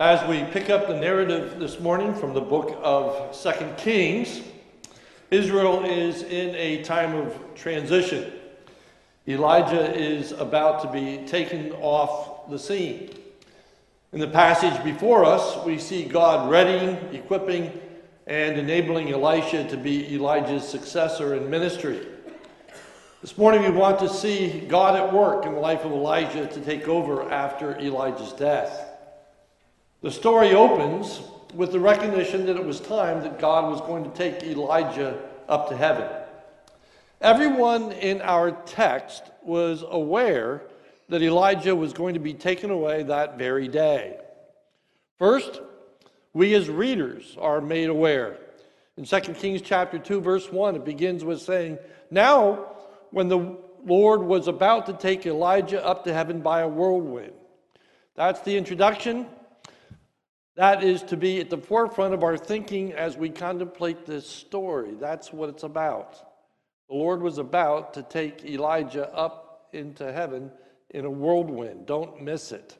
As we pick up the narrative this morning from the book of Second Kings, Israel is in a time of transition. Elijah is about to be taken off the scene. In the passage before us, we see God readying, equipping, and enabling Elisha to be Elijah's successor in ministry. This morning, we want to see God at work in the life of Elijah to take over after Elijah's death. The story opens with the recognition that it was time that God was going to take Elijah up to heaven. Everyone in our text was aware that Elijah was going to be taken away that very day. First, we as readers are made aware. In 2 Kings chapter 2 verse 1 it begins with saying, "Now when the Lord was about to take Elijah up to heaven by a whirlwind." That's the introduction. That is to be at the forefront of our thinking as we contemplate this story. That's what it's about. The Lord was about to take Elijah up into heaven in a whirlwind. Don't miss it.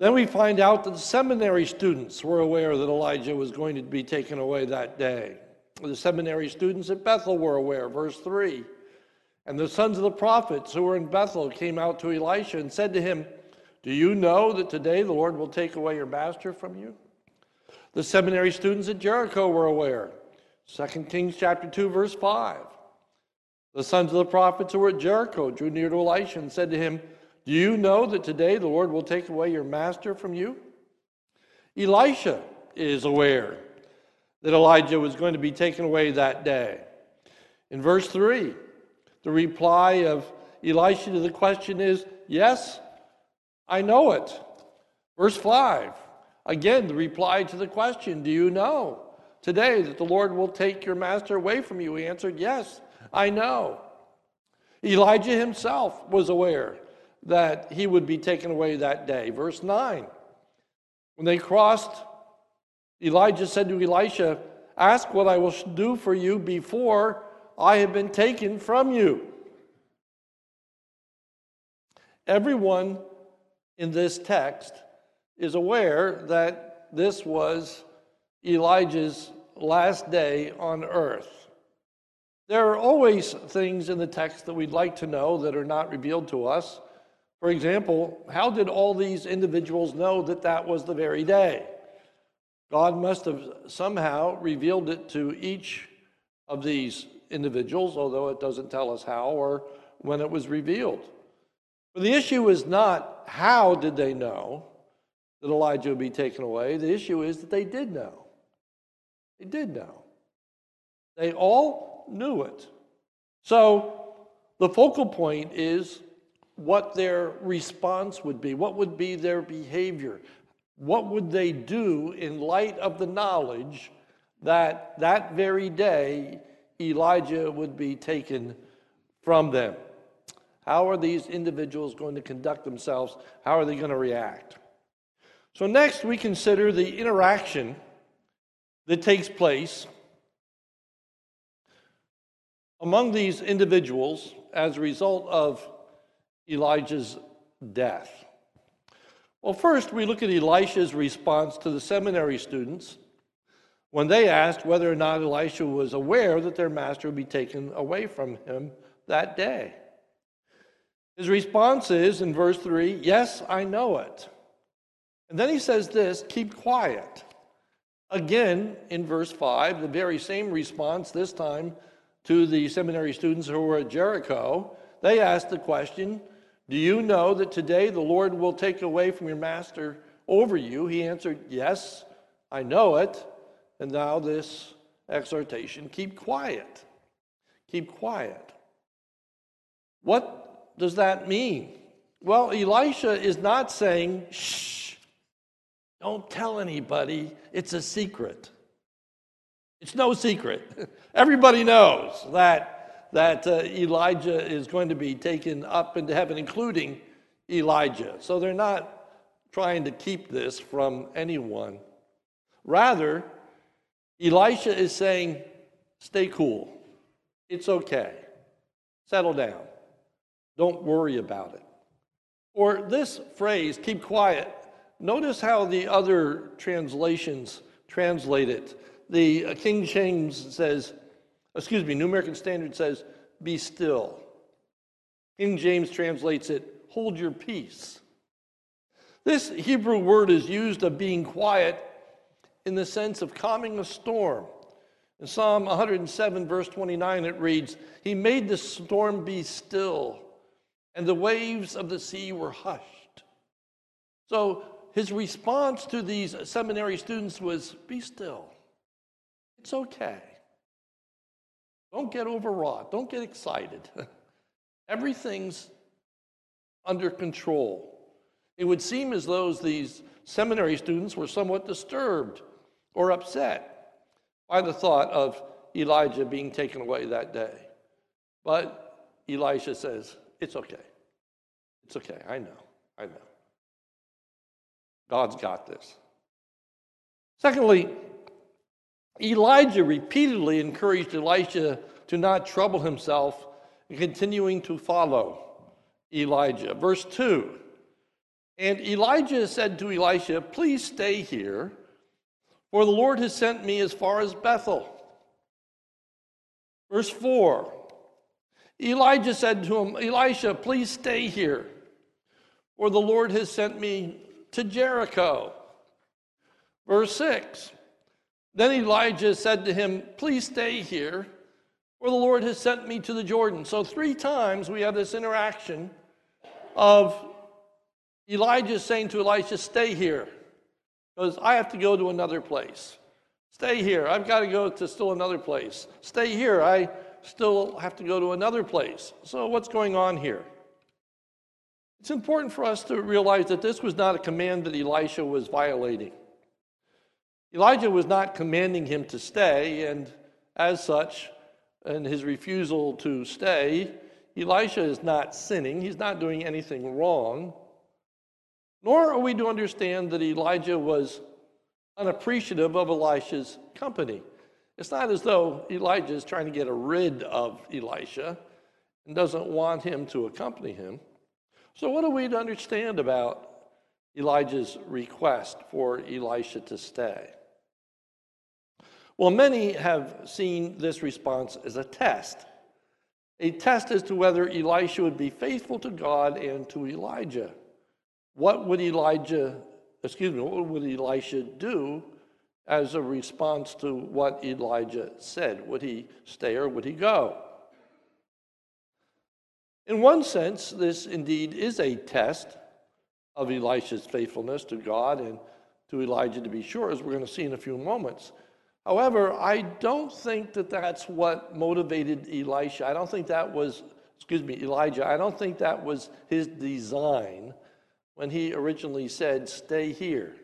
Then we find out that the seminary students were aware that Elijah was going to be taken away that day. The seminary students at Bethel were aware, verse 3. And the sons of the prophets who were in Bethel came out to Elisha and said to him, do you know that today the Lord will take away your master from you? The seminary students at Jericho were aware. 2 Kings chapter 2, verse 5. The sons of the prophets who were at Jericho drew near to Elisha and said to him, Do you know that today the Lord will take away your master from you? Elisha is aware that Elijah was going to be taken away that day. In verse 3, the reply of Elisha to the question is, Yes, I know it. Verse 5. Again, the reply to the question Do you know today that the Lord will take your master away from you? He answered, Yes, I know. Elijah himself was aware that he would be taken away that day. Verse 9. When they crossed, Elijah said to Elisha, Ask what I will do for you before I have been taken from you. Everyone in this text is aware that this was Elijah's last day on earth. There are always things in the text that we'd like to know that are not revealed to us. For example, how did all these individuals know that that was the very day? God must have somehow revealed it to each of these individuals, although it doesn't tell us how or when it was revealed. The issue is not how did they know that Elijah would be taken away. The issue is that they did know. They did know. They all knew it. So the focal point is what their response would be. What would be their behavior? What would they do in light of the knowledge that that very day Elijah would be taken from them? How are these individuals going to conduct themselves? How are they going to react? So, next, we consider the interaction that takes place among these individuals as a result of Elijah's death. Well, first, we look at Elisha's response to the seminary students when they asked whether or not Elisha was aware that their master would be taken away from him that day. His response is in verse 3 Yes, I know it. And then he says this keep quiet. Again, in verse 5, the very same response, this time to the seminary students who were at Jericho. They asked the question Do you know that today the Lord will take away from your master over you? He answered, Yes, I know it. And now this exhortation keep quiet. Keep quiet. What does that mean? Well, Elisha is not saying, shh, don't tell anybody, it's a secret. It's no secret. Everybody knows that, that uh, Elijah is going to be taken up into heaven, including Elijah. So they're not trying to keep this from anyone. Rather, Elisha is saying, stay cool. It's okay. Settle down. Don't worry about it. Or this phrase, keep quiet, notice how the other translations translate it. The uh, King James says, excuse me, New American Standard says, be still. King James translates it, hold your peace. This Hebrew word is used of being quiet in the sense of calming a storm. In Psalm 107, verse 29, it reads, He made the storm be still, and the waves of the sea were hushed. So his response to these seminary students was, Be still. It's okay. Don't get overwrought. Don't get excited. Everything's under control. It would seem as though these seminary students were somewhat disturbed or upset by the thought of Elijah being taken away that day. But Elisha says, It's okay. It's okay. I know. I know. God's got this. Secondly, Elijah repeatedly encouraged Elisha to not trouble himself in continuing to follow Elijah. Verse 2 And Elijah said to Elisha, Please stay here, for the Lord has sent me as far as Bethel. Verse 4 Elijah said to him, Elisha, please stay here, for the Lord has sent me to Jericho. Verse 6 Then Elijah said to him, Please stay here, for the Lord has sent me to the Jordan. So, three times we have this interaction of Elijah saying to Elisha, Stay here, because I have to go to another place. Stay here. I've got to go to still another place. Stay here. I still have to go to another place. So, what's going on here? It's important for us to realize that this was not a command that Elisha was violating. Elijah was not commanding him to stay, and as such, in his refusal to stay, Elisha is not sinning. He's not doing anything wrong. Nor are we to understand that Elijah was unappreciative of Elisha's company. It's not as though Elijah is trying to get rid of Elisha and doesn't want him to accompany him. So, what are we to understand about Elijah's request for Elisha to stay? Well, many have seen this response as a test. A test as to whether Elisha would be faithful to God and to Elijah. What would Elijah, excuse me, what would Elisha do as a response to what Elijah said? Would he stay or would he go? In one sense, this indeed is a test of Elisha's faithfulness to God and to Elijah, to be sure, as we're going to see in a few moments. However, I don't think that that's what motivated Elisha. I don't think that was, excuse me, Elijah. I don't think that was his design when he originally said, Stay here.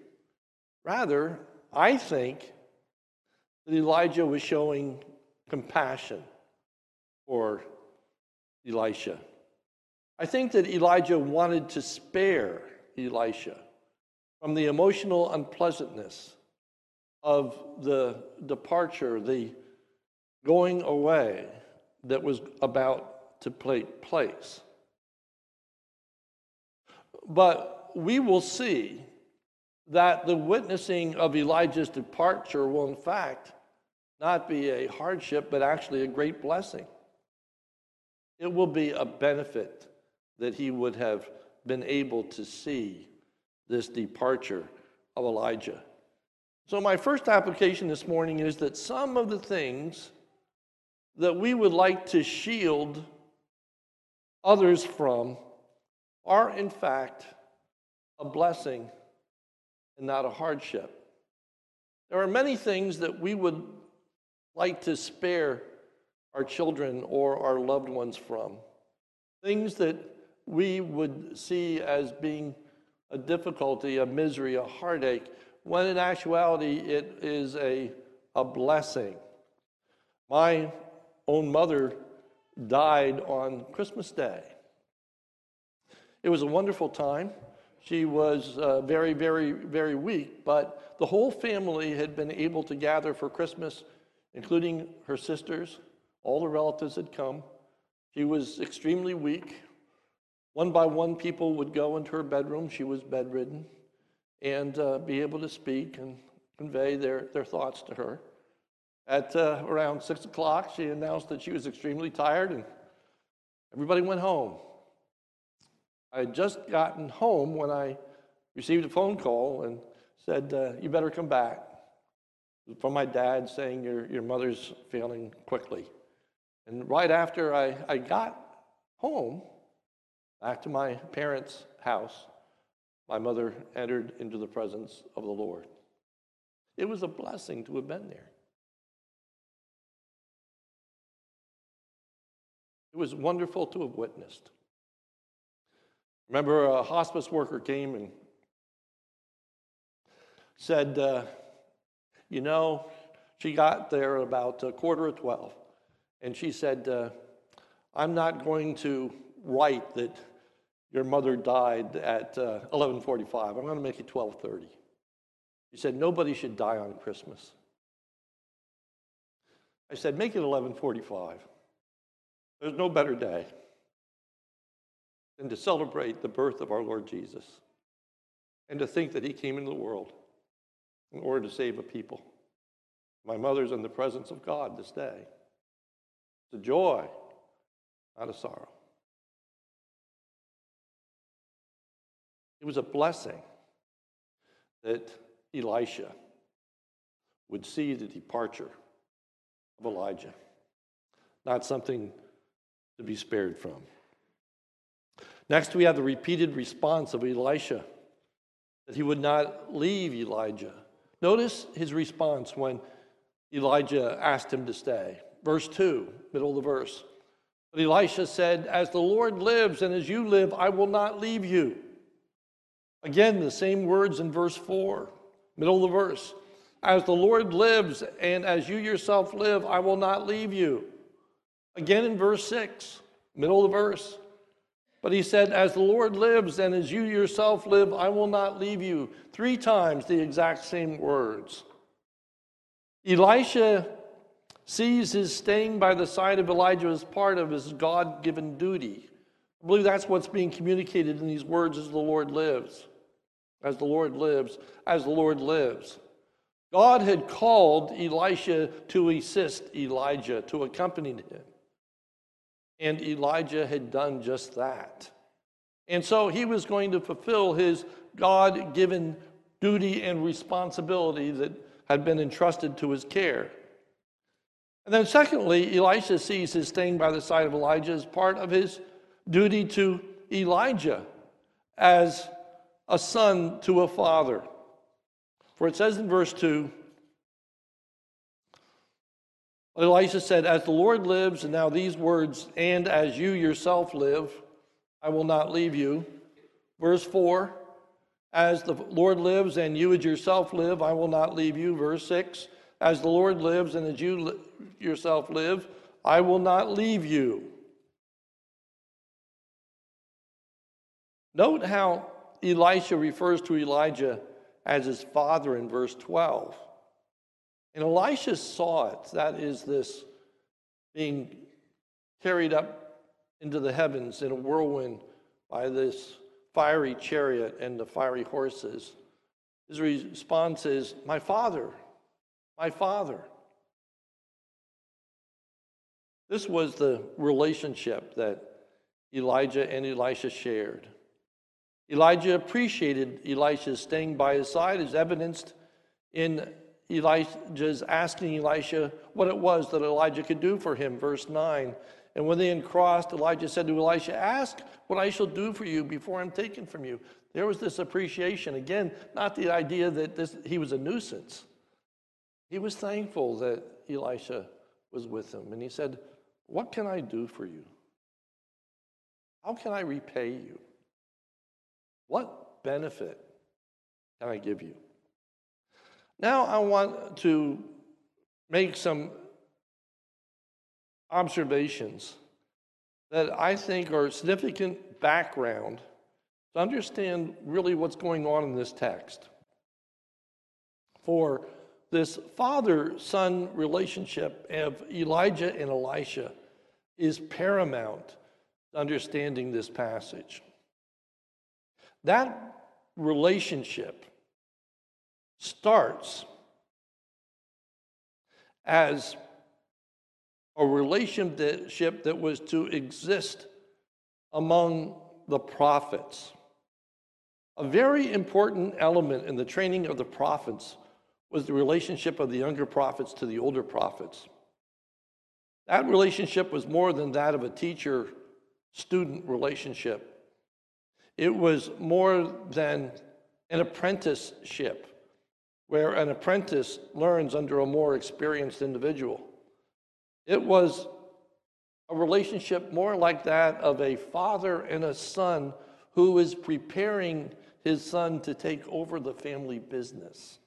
Rather, I think that Elijah was showing compassion for Elisha. I think that Elijah wanted to spare Elisha from the emotional unpleasantness of the departure, the going away that was about to take place. But we will see that the witnessing of Elijah's departure will, in fact, not be a hardship, but actually a great blessing. It will be a benefit that he would have been able to see this departure of Elijah. So, my first application this morning is that some of the things that we would like to shield others from are, in fact, a blessing and not a hardship. There are many things that we would like to spare our children or our loved ones from. Things that we would see as being a difficulty, a misery, a heartache, when in actuality it is a, a blessing. My own mother died on Christmas Day. It was a wonderful time. She was uh, very, very, very weak, but the whole family had been able to gather for Christmas, including her sisters. All the relatives had come. She was extremely weak. One by one, people would go into her bedroom. She was bedridden. and uh, be able to speak and convey their, their thoughts to her. At uh, around six o'clock, she announced that she was extremely tired and everybody went home. I had just gotten home when I received a phone call and said, uh, You better come back. From my dad saying, Your, your mother's failing quickly. And right after I, I got home, back to my parents' house, my mother entered into the presence of the Lord. It was a blessing to have been there. It was wonderful to have witnessed. Remember, a hospice worker came and said, uh, You know, she got there about a quarter of 12, and she said, uh, I'm not going to write that your mother died at uh, 11:45. I'm going to make it 12:30. She said nobody should die on Christmas. I said make it 11:45. There's no better day than to celebrate the birth of our Lord Jesus and to think that he came into the world in order to save a people. My mother's in the presence of God this day. It's a joy, not a sorrow. It was a blessing that Elisha would see the departure of Elijah, not something to be spared from. Next, we have the repeated response of Elisha that he would not leave Elijah. Notice his response when Elijah asked him to stay. Verse 2, middle of the verse. But Elisha said, As the Lord lives and as you live, I will not leave you. Again, the same words in verse 4, middle of the verse. As the Lord lives and as you yourself live, I will not leave you. Again in verse 6, middle of the verse. But he said, As the Lord lives and as you yourself live, I will not leave you. Three times the exact same words. Elisha sees his staying by the side of Elijah as part of his God given duty. I believe that's what's being communicated in these words as the Lord lives as the Lord lives, as the Lord lives. God had called Elisha to assist Elijah, to accompany him. And Elijah had done just that. And so he was going to fulfill his God given duty and responsibility that had been entrusted to his care. And then, secondly, Elisha sees his staying by the side of Elijah as part of his duty to Elijah as a son to a father. For it says in verse 2 Elisha said, As the Lord lives, and now these words, and as you yourself live, I will not leave you. Verse 4 As the Lord lives, and you as yourself live, I will not leave you. Verse 6 As the Lord lives, and as you li- yourself live, I will not leave you. Note how Elisha refers to Elijah as his father in verse 12. And Elisha saw it. That is this being carried up into the heavens in a whirlwind by this fiery chariot and the fiery horses. His response is, My father, my father. This was the relationship that Elijah and Elisha shared. Elijah appreciated Elisha's staying by his side, as evidenced in Elijah's asking Elisha what it was that Elijah could do for him. Verse 9. And when they had crossed, Elijah said to Elisha, Ask what I shall do for you before I'm taken from you. There was this appreciation. Again, not the idea that this, he was a nuisance. He was thankful that Elisha was with him. And he said, What can I do for you? How can I repay you? What benefit can I give you? Now, I want to make some observations that I think are significant background to understand really what's going on in this text. For this father son relationship of Elijah and Elisha is paramount to understanding this passage. That relationship starts as a relationship that was to exist among the prophets. A very important element in the training of the prophets was the relationship of the younger prophets to the older prophets. That relationship was more than that of a teacher student relationship, it was more than an apprenticeship where an apprentice learns under a more experienced individual. It was a relationship more like that of a father and a son who is preparing his son to take over the family business.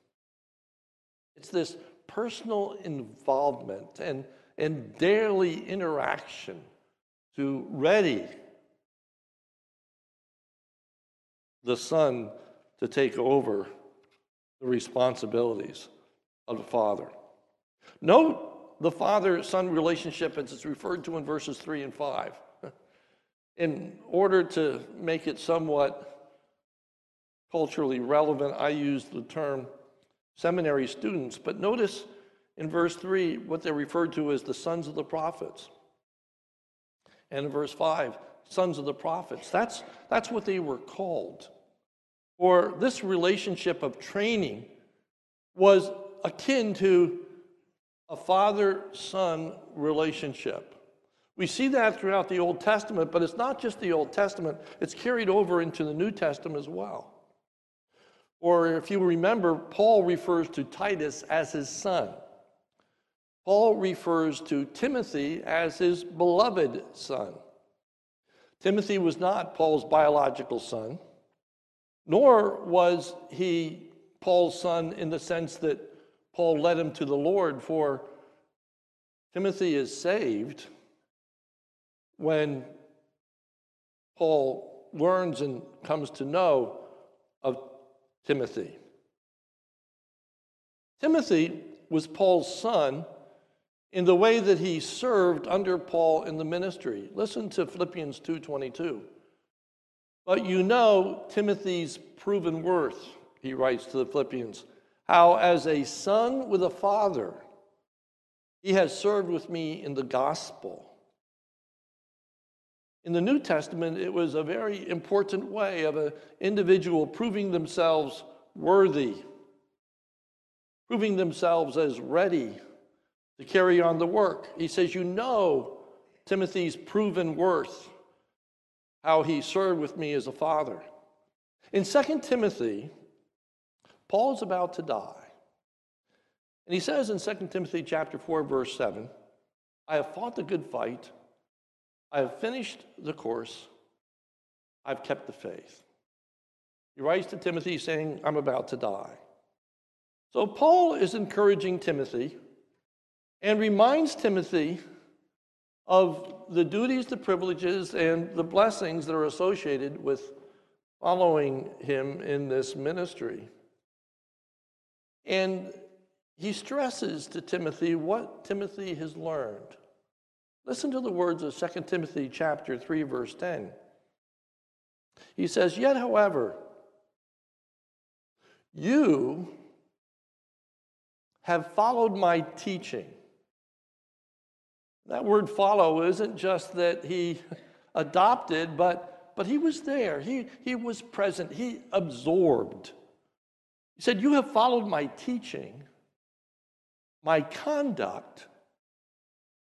It's this personal involvement and, and daily interaction to ready the son to take over the responsibilities of the father. Note the father son relationship as it's referred to in verses 3 and 5. In order to make it somewhat culturally relevant, I use the term seminary students, but notice in verse 3 what they're referred to as the sons of the prophets. And in verse 5, sons of the prophets. That's, that's what they were called. Or this relationship of training was akin to a father son relationship. We see that throughout the Old Testament, but it's not just the Old Testament, it's carried over into the New Testament as well. Or if you remember, Paul refers to Titus as his son. Paul refers to Timothy as his beloved son. Timothy was not Paul's biological son, nor was he Paul's son in the sense that Paul led him to the Lord, for Timothy is saved when Paul learns and comes to know of Timothy. Timothy was Paul's son in the way that he served under Paul in the ministry. Listen to Philippians 2:22. But you know Timothy's proven worth, he writes to the Philippians how, as a son with a father, he has served with me in the gospel. In the New Testament, it was a very important way of an individual proving themselves worthy, proving themselves as ready to carry on the work. He says, You know Timothy's proven worth, how he served with me as a father. In 2 Timothy, Paul's about to die. And he says in 2 Timothy chapter 4 verse 7, I have fought the good fight. I have finished the course. I've kept the faith. He writes to Timothy saying, I'm about to die. So Paul is encouraging Timothy and reminds Timothy of the duties, the privileges, and the blessings that are associated with following him in this ministry. And he stresses to Timothy what Timothy has learned. Listen to the words of 2 Timothy chapter 3 verse 10. He says, "Yet however, you have followed my teaching." That word follow isn't just that he adopted, but, but he was there. He, he was present. He absorbed. He said, You have followed my teaching, my conduct,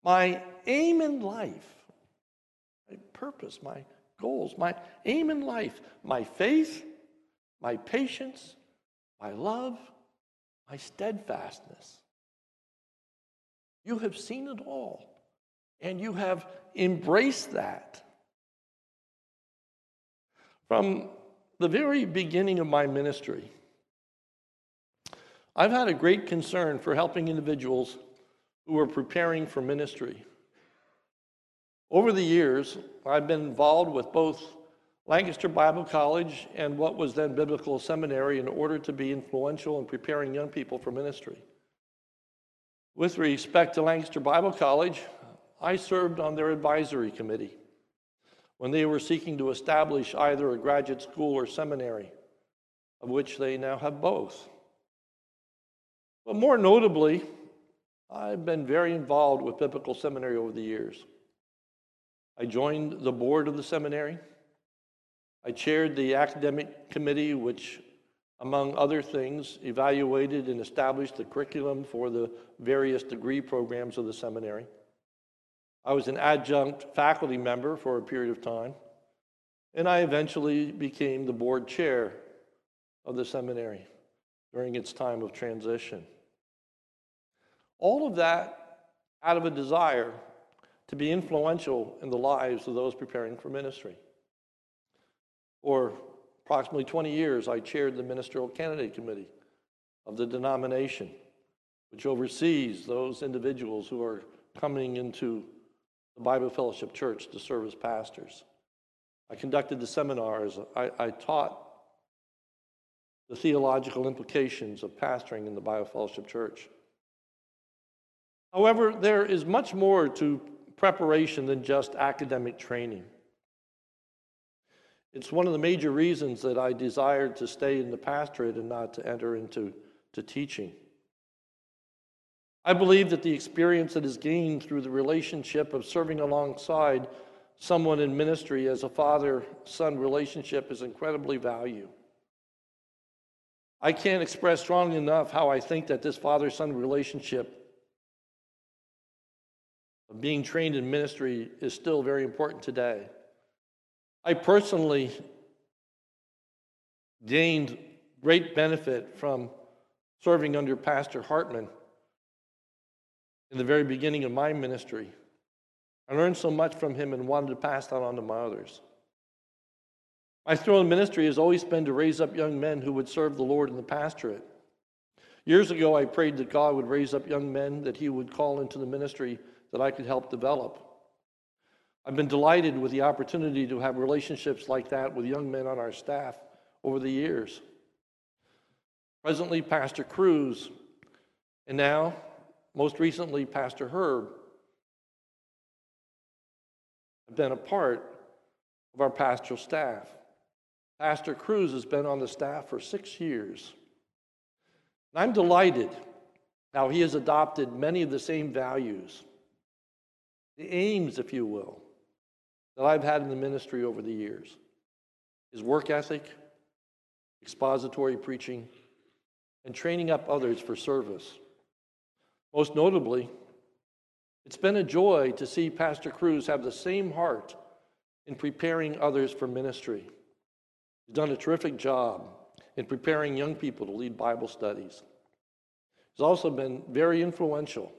my aim in life, my purpose, my goals, my aim in life, my faith, my patience, my love, my steadfastness. You have seen it all, and you have embraced that. From the very beginning of my ministry, I've had a great concern for helping individuals who are preparing for ministry. Over the years, I've been involved with both Lancaster Bible College and what was then Biblical Seminary in order to be influential in preparing young people for ministry. With respect to Lancaster Bible College, I served on their advisory committee when they were seeking to establish either a graduate school or seminary, of which they now have both. But more notably, I've been very involved with Biblical Seminary over the years. I joined the board of the seminary. I chaired the academic committee, which, among other things, evaluated and established the curriculum for the various degree programs of the seminary. I was an adjunct faculty member for a period of time, and I eventually became the board chair of the seminary during its time of transition. All of that out of a desire to be influential in the lives of those preparing for ministry. For approximately 20 years, I chaired the Ministerial Candidate Committee of the denomination, which oversees those individuals who are coming into the Bible Fellowship Church to serve as pastors. I conducted the seminars. I, I taught the theological implications of pastoring in the Bible Fellowship Church. However, there is much more to preparation than just academic training. It's one of the major reasons that I desired to stay in the pastorate and not to enter into to teaching. I believe that the experience that is gained through the relationship of serving alongside someone in ministry as a father son relationship is incredibly valuable. I can't express strongly enough how I think that this father son relationship of being trained in ministry is still very important today. I personally gained great benefit from serving under Pastor Hartman in the very beginning of my ministry. I learned so much from him and wanted to pass that on to my others. My throne ministry has always been to raise up young men who would serve the Lord in the pastorate. Years ago, I prayed that God would raise up young men that He would call into the ministry that I could help develop. I've been delighted with the opportunity to have relationships like that with young men on our staff over the years. Presently, Pastor Cruz, and now, most recently, Pastor Herb have been a part of our pastoral staff. Pastor Cruz has been on the staff for six years. And I'm delighted how he has adopted many of the same values the aims, if you will, that I've had in the ministry over the years is work ethic, expository preaching, and training up others for service. Most notably, it's been a joy to see Pastor Cruz have the same heart in preparing others for ministry. He's done a terrific job in preparing young people to lead Bible studies. He's also been very influential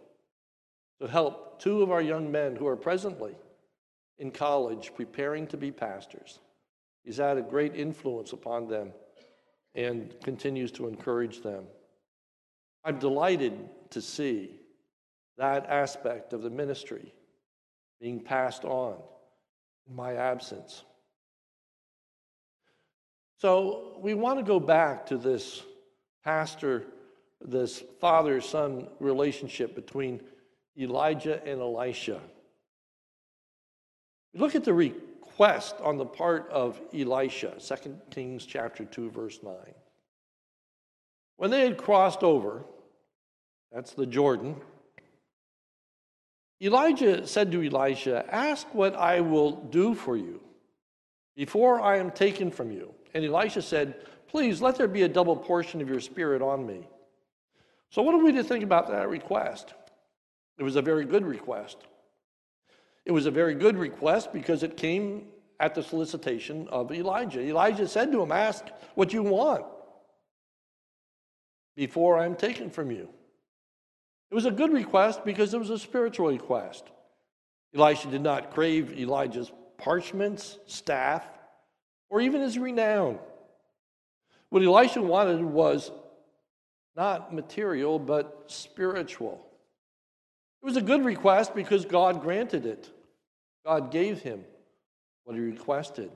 to help two of our young men who are presently in college preparing to be pastors. He's had a great influence upon them and continues to encourage them. I'm delighted to see that aspect of the ministry being passed on in my absence. So we want to go back to this pastor, this father son relationship between Elijah and Elisha. Look at the request on the part of Elisha, 2 Kings chapter 2 verse 9. When they had crossed over, that's the Jordan, Elijah said to Elisha, Ask what I will do for you before I am taken from you. And Elisha said, Please let there be a double portion of your spirit on me. So, what are we to think about that request? It was a very good request. It was a very good request because it came at the solicitation of Elijah. Elijah said to him, Ask what you want before I am taken from you. It was a good request because it was a spiritual request. Elisha did not crave Elijah's parchments, staff, or even his renown. What Elisha wanted was not material, but spiritual. It was a good request because God granted it. God gave him what he requested.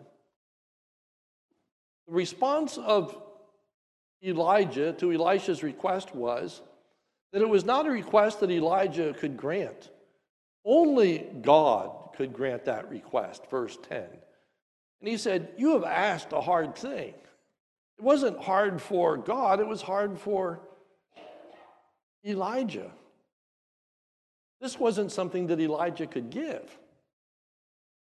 The response of Elijah to Elisha's request was that it was not a request that Elijah could grant. Only God could grant that request, verse 10. And he said, You have asked a hard thing. It wasn't hard for God, it was hard for Elijah. This wasn't something that Elijah could give.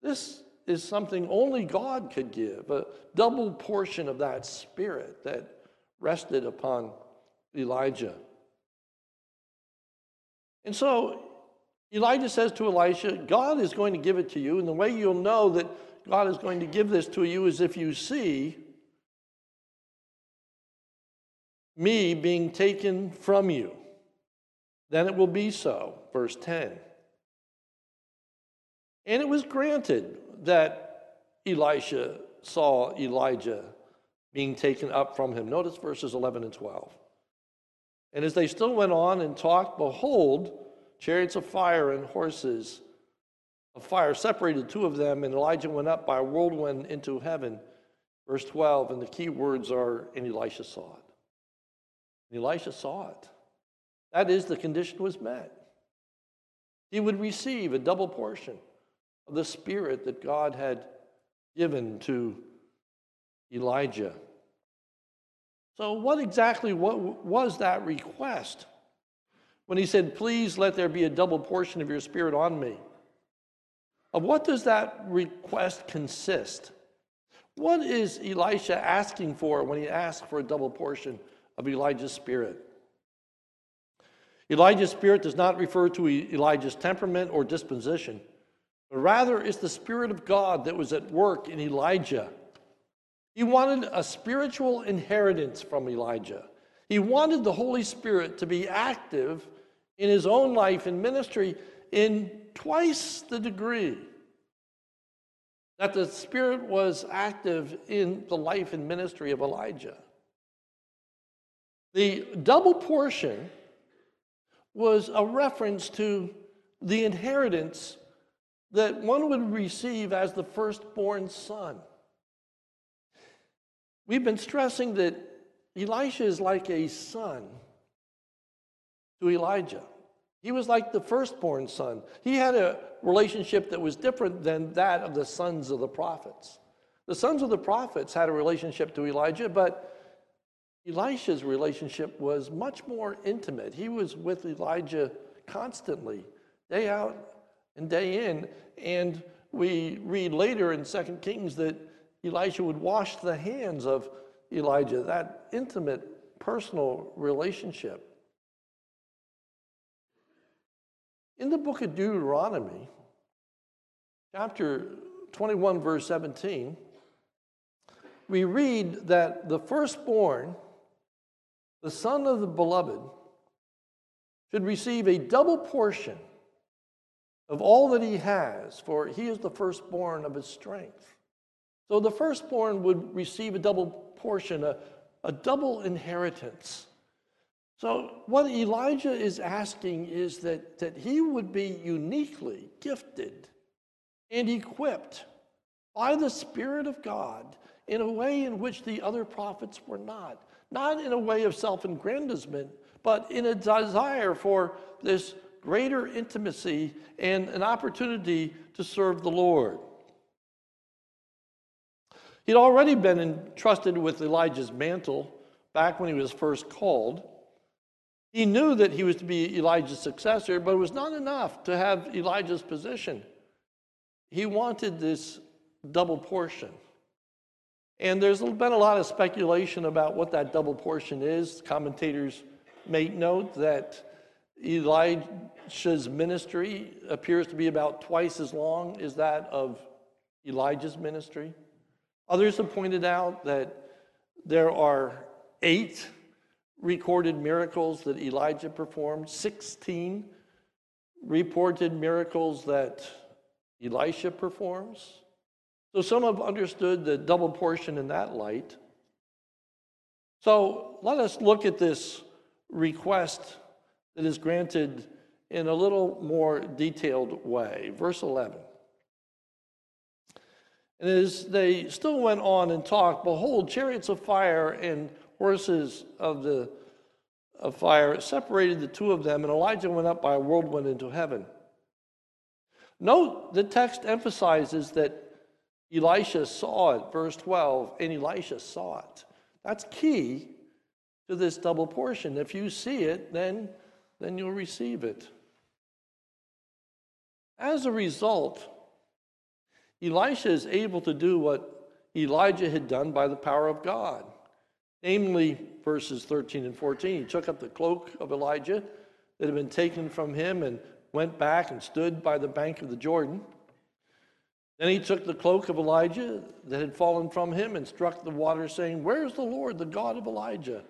This is something only God could give a double portion of that spirit that rested upon Elijah. And so Elijah says to Elisha, God is going to give it to you, and the way you'll know that God is going to give this to you is if you see me being taken from you. Then it will be so. Verse 10. And it was granted that Elisha saw Elijah being taken up from him. Notice verses 11 and 12. And as they still went on and talked, behold, chariots of fire and horses of fire separated two of them, and Elijah went up by a whirlwind into heaven. Verse 12, and the key words are, and Elisha saw it. And Elisha saw it. That is, the condition was met. He would receive a double portion of the Spirit that God had given to Elijah. So, what exactly what was that request? When he said, Please let there be a double portion of your Spirit on me. Of what does that request consist? What is Elisha asking for when he asks for a double portion of Elijah's spirit? Elijah's spirit does not refer to Elijah's temperament or disposition, but rather it's the Spirit of God that was at work in Elijah. He wanted a spiritual inheritance from Elijah. He wanted the Holy Spirit to be active in his own life and ministry in twice the degree that the Spirit was active in the life and ministry of Elijah. The double portion was a reference to the inheritance that one would receive as the firstborn son. We've been stressing that Elisha is like a son to Elijah. He was like the firstborn son. He had a relationship that was different than that of the sons of the prophets. The sons of the prophets had a relationship to Elijah, but Elisha's relationship was much more intimate. He was with Elijah constantly, day out and day in. And we read later in 2 Kings that Elisha would wash the hands of Elijah, that intimate, personal relationship. In the book of Deuteronomy, chapter 21, verse 17, we read that the firstborn the son of the beloved should receive a double portion of all that he has, for he is the firstborn of his strength. So the firstborn would receive a double portion, a, a double inheritance. So, what Elijah is asking is that, that he would be uniquely gifted and equipped by the Spirit of God in a way in which the other prophets were not not in a way of self aggrandizement, but in a desire for this greater intimacy and an opportunity to serve the Lord. He'd already been entrusted with Elijah's mantle back when he was first called. He knew that he was to be Elijah's successor, but it was not enough to have Elijah's position. He wanted this double portion. And there's been a lot of speculation about what that double portion is. Commentators make note that Elijah's ministry appears to be about twice as long as that of Elijah's ministry. Others have pointed out that there are eight recorded miracles that Elijah performed, 16 reported miracles that Elisha performs. So some have understood the double portion in that light. So let us look at this request that is granted in a little more detailed way. Verse 11. And as they still went on and talked, behold, chariots of fire and horses of the of fire separated the two of them, and Elijah went up by a whirlwind into heaven. Note the text emphasizes that Elisha saw it, verse 12, and Elisha saw it. That's key to this double portion. If you see it, then then you'll receive it. As a result, Elisha is able to do what Elijah had done by the power of God. Namely, verses 13 and 14. He took up the cloak of Elijah that had been taken from him and went back and stood by the bank of the Jordan. Then he took the cloak of Elijah that had fallen from him and struck the water, saying, Where's the Lord, the God of Elijah?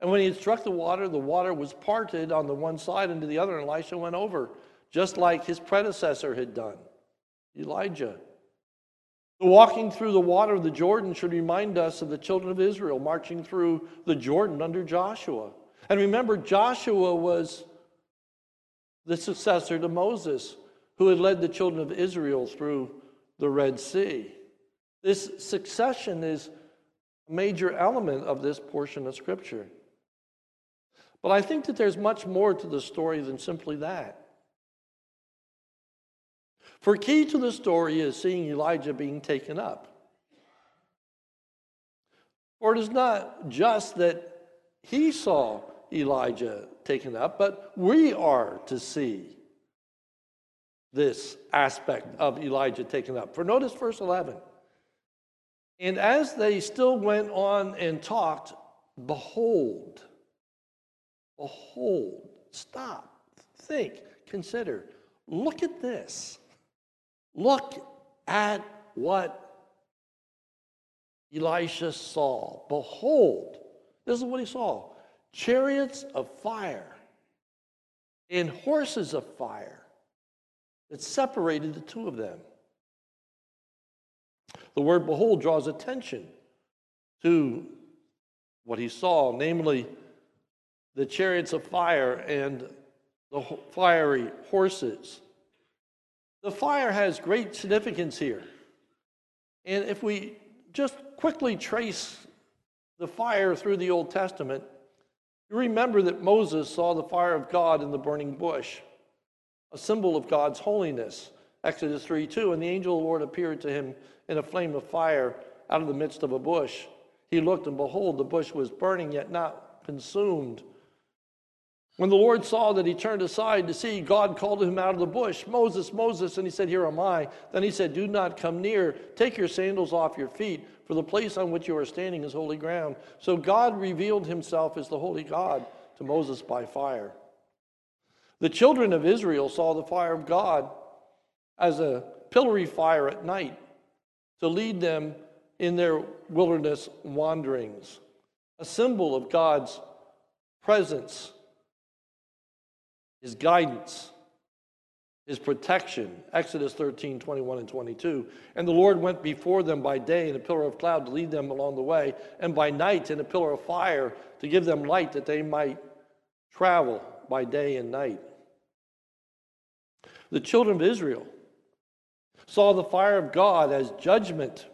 And when he had struck the water, the water was parted on the one side and to the other, and Elisha went over, just like his predecessor had done, Elijah. The walking through the water of the Jordan should remind us of the children of Israel marching through the Jordan under Joshua. And remember, Joshua was the successor to Moses, who had led the children of Israel through the Red Sea. This succession is a major element of this portion of Scripture. But I think that there's much more to the story than simply that. For key to the story is seeing Elijah being taken up. For it is not just that he saw Elijah taken up, but we are to see this aspect of Elijah taken up. For notice verse 11. And as they still went on and talked, behold, behold, stop, think, consider, look at this. Look at what Elisha saw. Behold, this is what he saw chariots of fire and horses of fire that separated the two of them. The word behold draws attention to what he saw, namely the chariots of fire and the fiery horses. The fire has great significance here. And if we just quickly trace the fire through the Old Testament, you remember that Moses saw the fire of God in the burning bush, a symbol of God's holiness. Exodus 3 2. And the angel of the Lord appeared to him in a flame of fire out of the midst of a bush. He looked, and behold, the bush was burning, yet not consumed. When the Lord saw that he turned aside to see, God called him out of the bush, Moses, Moses, and he said, Here am I. Then he said, Do not come near. Take your sandals off your feet, for the place on which you are standing is holy ground. So God revealed himself as the holy God to Moses by fire. The children of Israel saw the fire of God as a pillory fire at night to lead them in their wilderness wanderings, a symbol of God's presence his guidance, his protection. Exodus 13, 21 and 22. And the Lord went before them by day in a pillar of cloud to lead them along the way, and by night in a pillar of fire to give them light that they might travel by day and night. The children of Israel saw the fire of God as judgment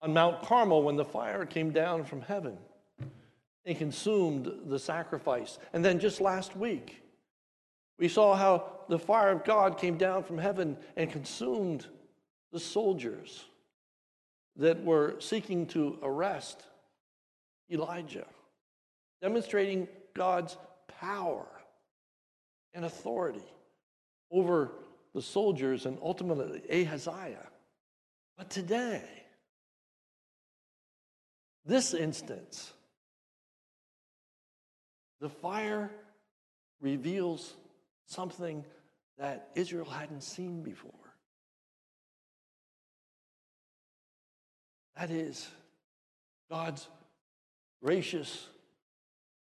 on Mount Carmel when the fire came down from heaven and consumed the sacrifice. And then just last week, we saw how the fire of God came down from heaven and consumed the soldiers that were seeking to arrest Elijah, demonstrating God's power and authority over the soldiers and ultimately Ahaziah. But today, this instance, the fire reveals something that Israel hadn't seen before. That is God's gracious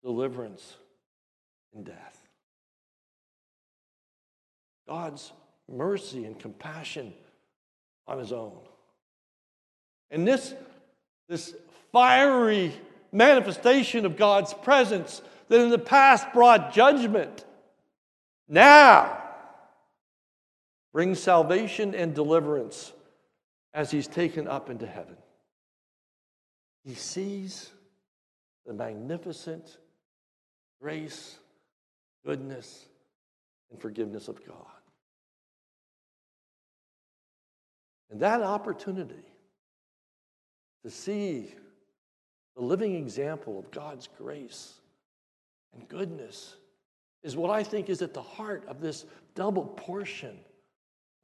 deliverance in death. God's mercy and compassion on his own. And this, this fiery manifestation of God's presence that in the past brought judgment, now brings salvation and deliverance as he's taken up into heaven. He sees the magnificent grace, goodness, and forgiveness of God. And that opportunity to see the living example of God's grace and goodness is what I think is at the heart of this double portion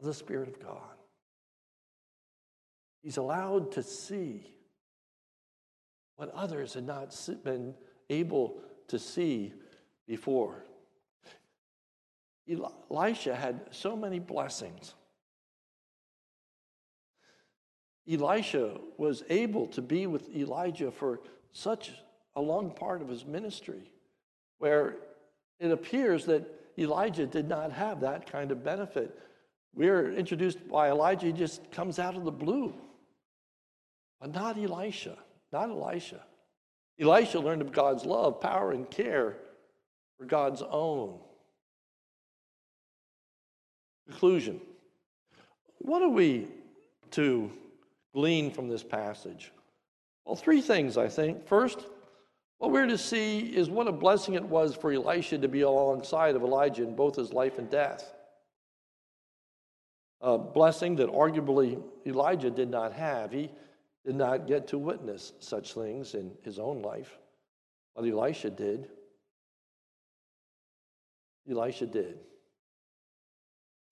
of the Spirit of God. He's allowed to see what others had not been able to see before. Elisha had so many blessings. Elisha was able to be with Elijah for such a long part of his ministry, where it appears that Elijah did not have that kind of benefit. We're introduced by Elijah, he just comes out of the blue. But not Elisha, not Elisha. Elisha learned of God's love, power, and care for God's own. Conclusion What are we to glean from this passage? Well, three things, I think. First, what we're to see is what a blessing it was for Elisha to be alongside of Elijah in both his life and death. A blessing that arguably Elijah did not have. He did not get to witness such things in his own life, but Elisha did. Elisha did.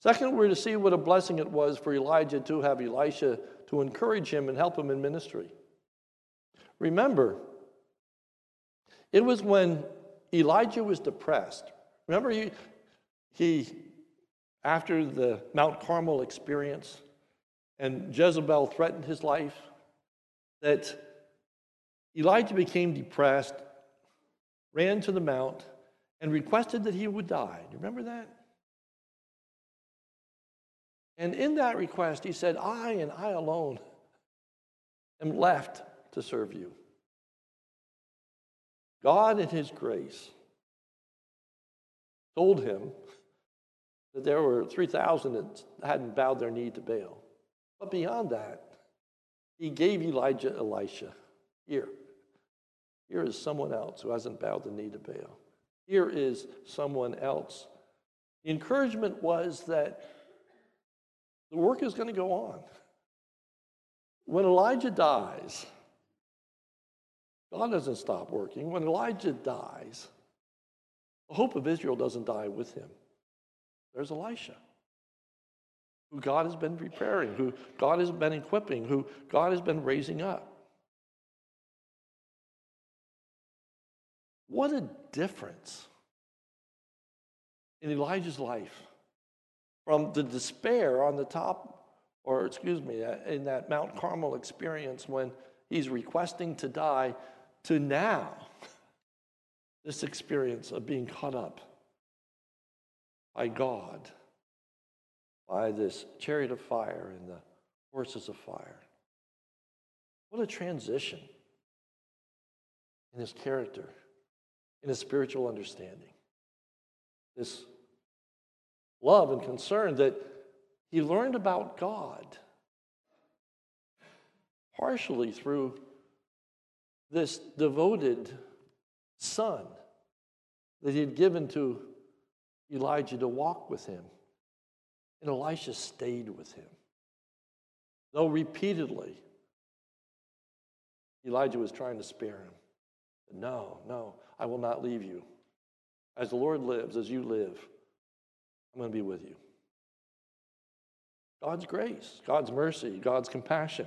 Second, we're to see what a blessing it was for Elijah to have Elisha to encourage him and help him in ministry. Remember, it was when Elijah was depressed. Remember, he, he after the Mount Carmel experience and Jezebel threatened his life, that Elijah became depressed, ran to the mount, and requested that he would die. Do you remember that? And in that request, he said, I and I alone am left to serve you. God, in His grace, told him that there were 3,000 that hadn't bowed their knee to Baal. But beyond that, He gave Elijah Elisha. Here, here is someone else who hasn't bowed the knee to Baal. Here is someone else. The encouragement was that the work is going to go on. When Elijah dies, God doesn't stop working. When Elijah dies, the hope of Israel doesn't die with him. There's Elisha, who God has been preparing, who God has been equipping, who God has been raising up. What a difference in Elijah's life from the despair on the top, or excuse me, uh, in that Mount Carmel experience when he's requesting to die, to now, this experience of being caught up by God, by this chariot of fire and the horses of fire. What a transition in his character, in his spiritual understanding. This love and concern that he learned about God partially through this devoted son that he had given to Elijah to walk with him. And Elisha stayed with him. Though repeatedly Elijah was trying to spare him. No, no, I will not leave you. As the Lord lives, as you live, I'm going to be with you. God's grace, God's mercy, God's compassion.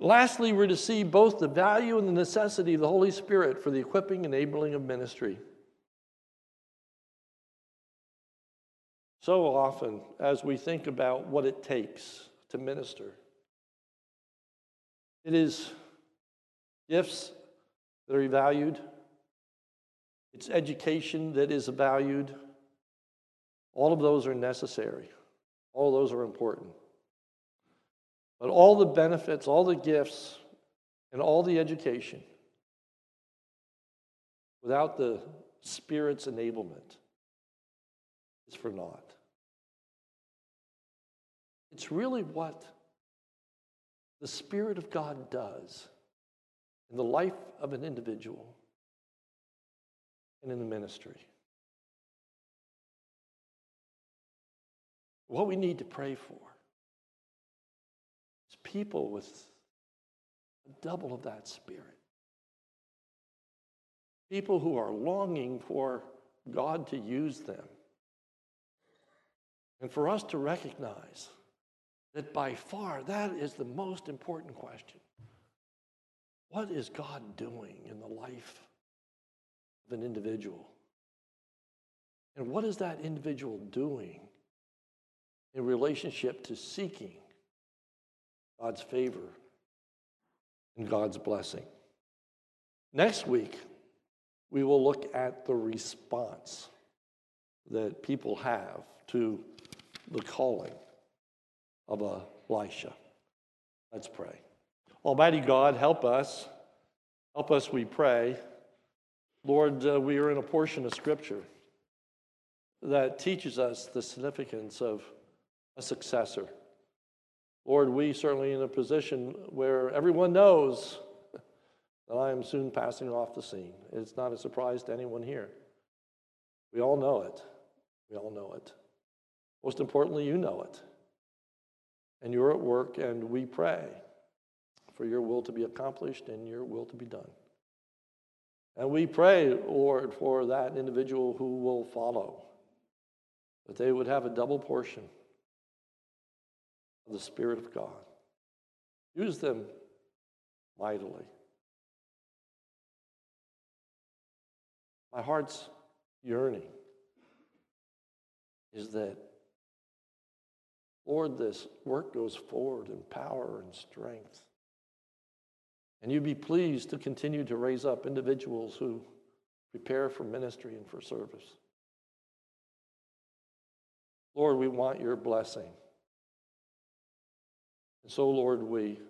Lastly, we're to see both the value and the necessity of the Holy Spirit for the equipping and enabling of ministry. So often, as we think about what it takes to minister, it is gifts that are valued, it's education that is valued, all of those are necessary. All of those are important. But all the benefits, all the gifts, and all the education, without the Spirit's enablement, is for naught. It's really what the Spirit of God does in the life of an individual and in the ministry. What we need to pray for is people with a double of that spirit. people who are longing for God to use them. And for us to recognize that by far that is the most important question. What is God doing in the life of an individual? And what is that individual doing in relationship to seeking God's favor and God's blessing? Next week, we will look at the response that people have to the calling of Elisha. Let's pray. Almighty God, help us. Help us, we pray. Lord, uh, we are in a portion of Scripture that teaches us the significance of a successor. Lord, we certainly in a position where everyone knows that I am soon passing off the scene. It's not a surprise to anyone here. We all know it. We all know it. Most importantly, you know it. And you're at work, and we pray for your will to be accomplished and your will to be done. And we pray, Lord, for that individual who will follow, that they would have a double portion of the Spirit of God. Use them mightily. My heart's yearning is that, Lord, this work goes forward in power and strength. And you be pleased to continue to raise up individuals who prepare for ministry and for service. Lord, we want your blessing. And so, Lord, we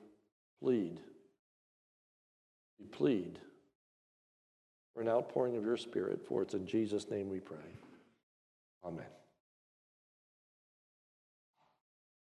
plead. We plead for an outpouring of your Spirit, for it's in Jesus' name we pray. Amen.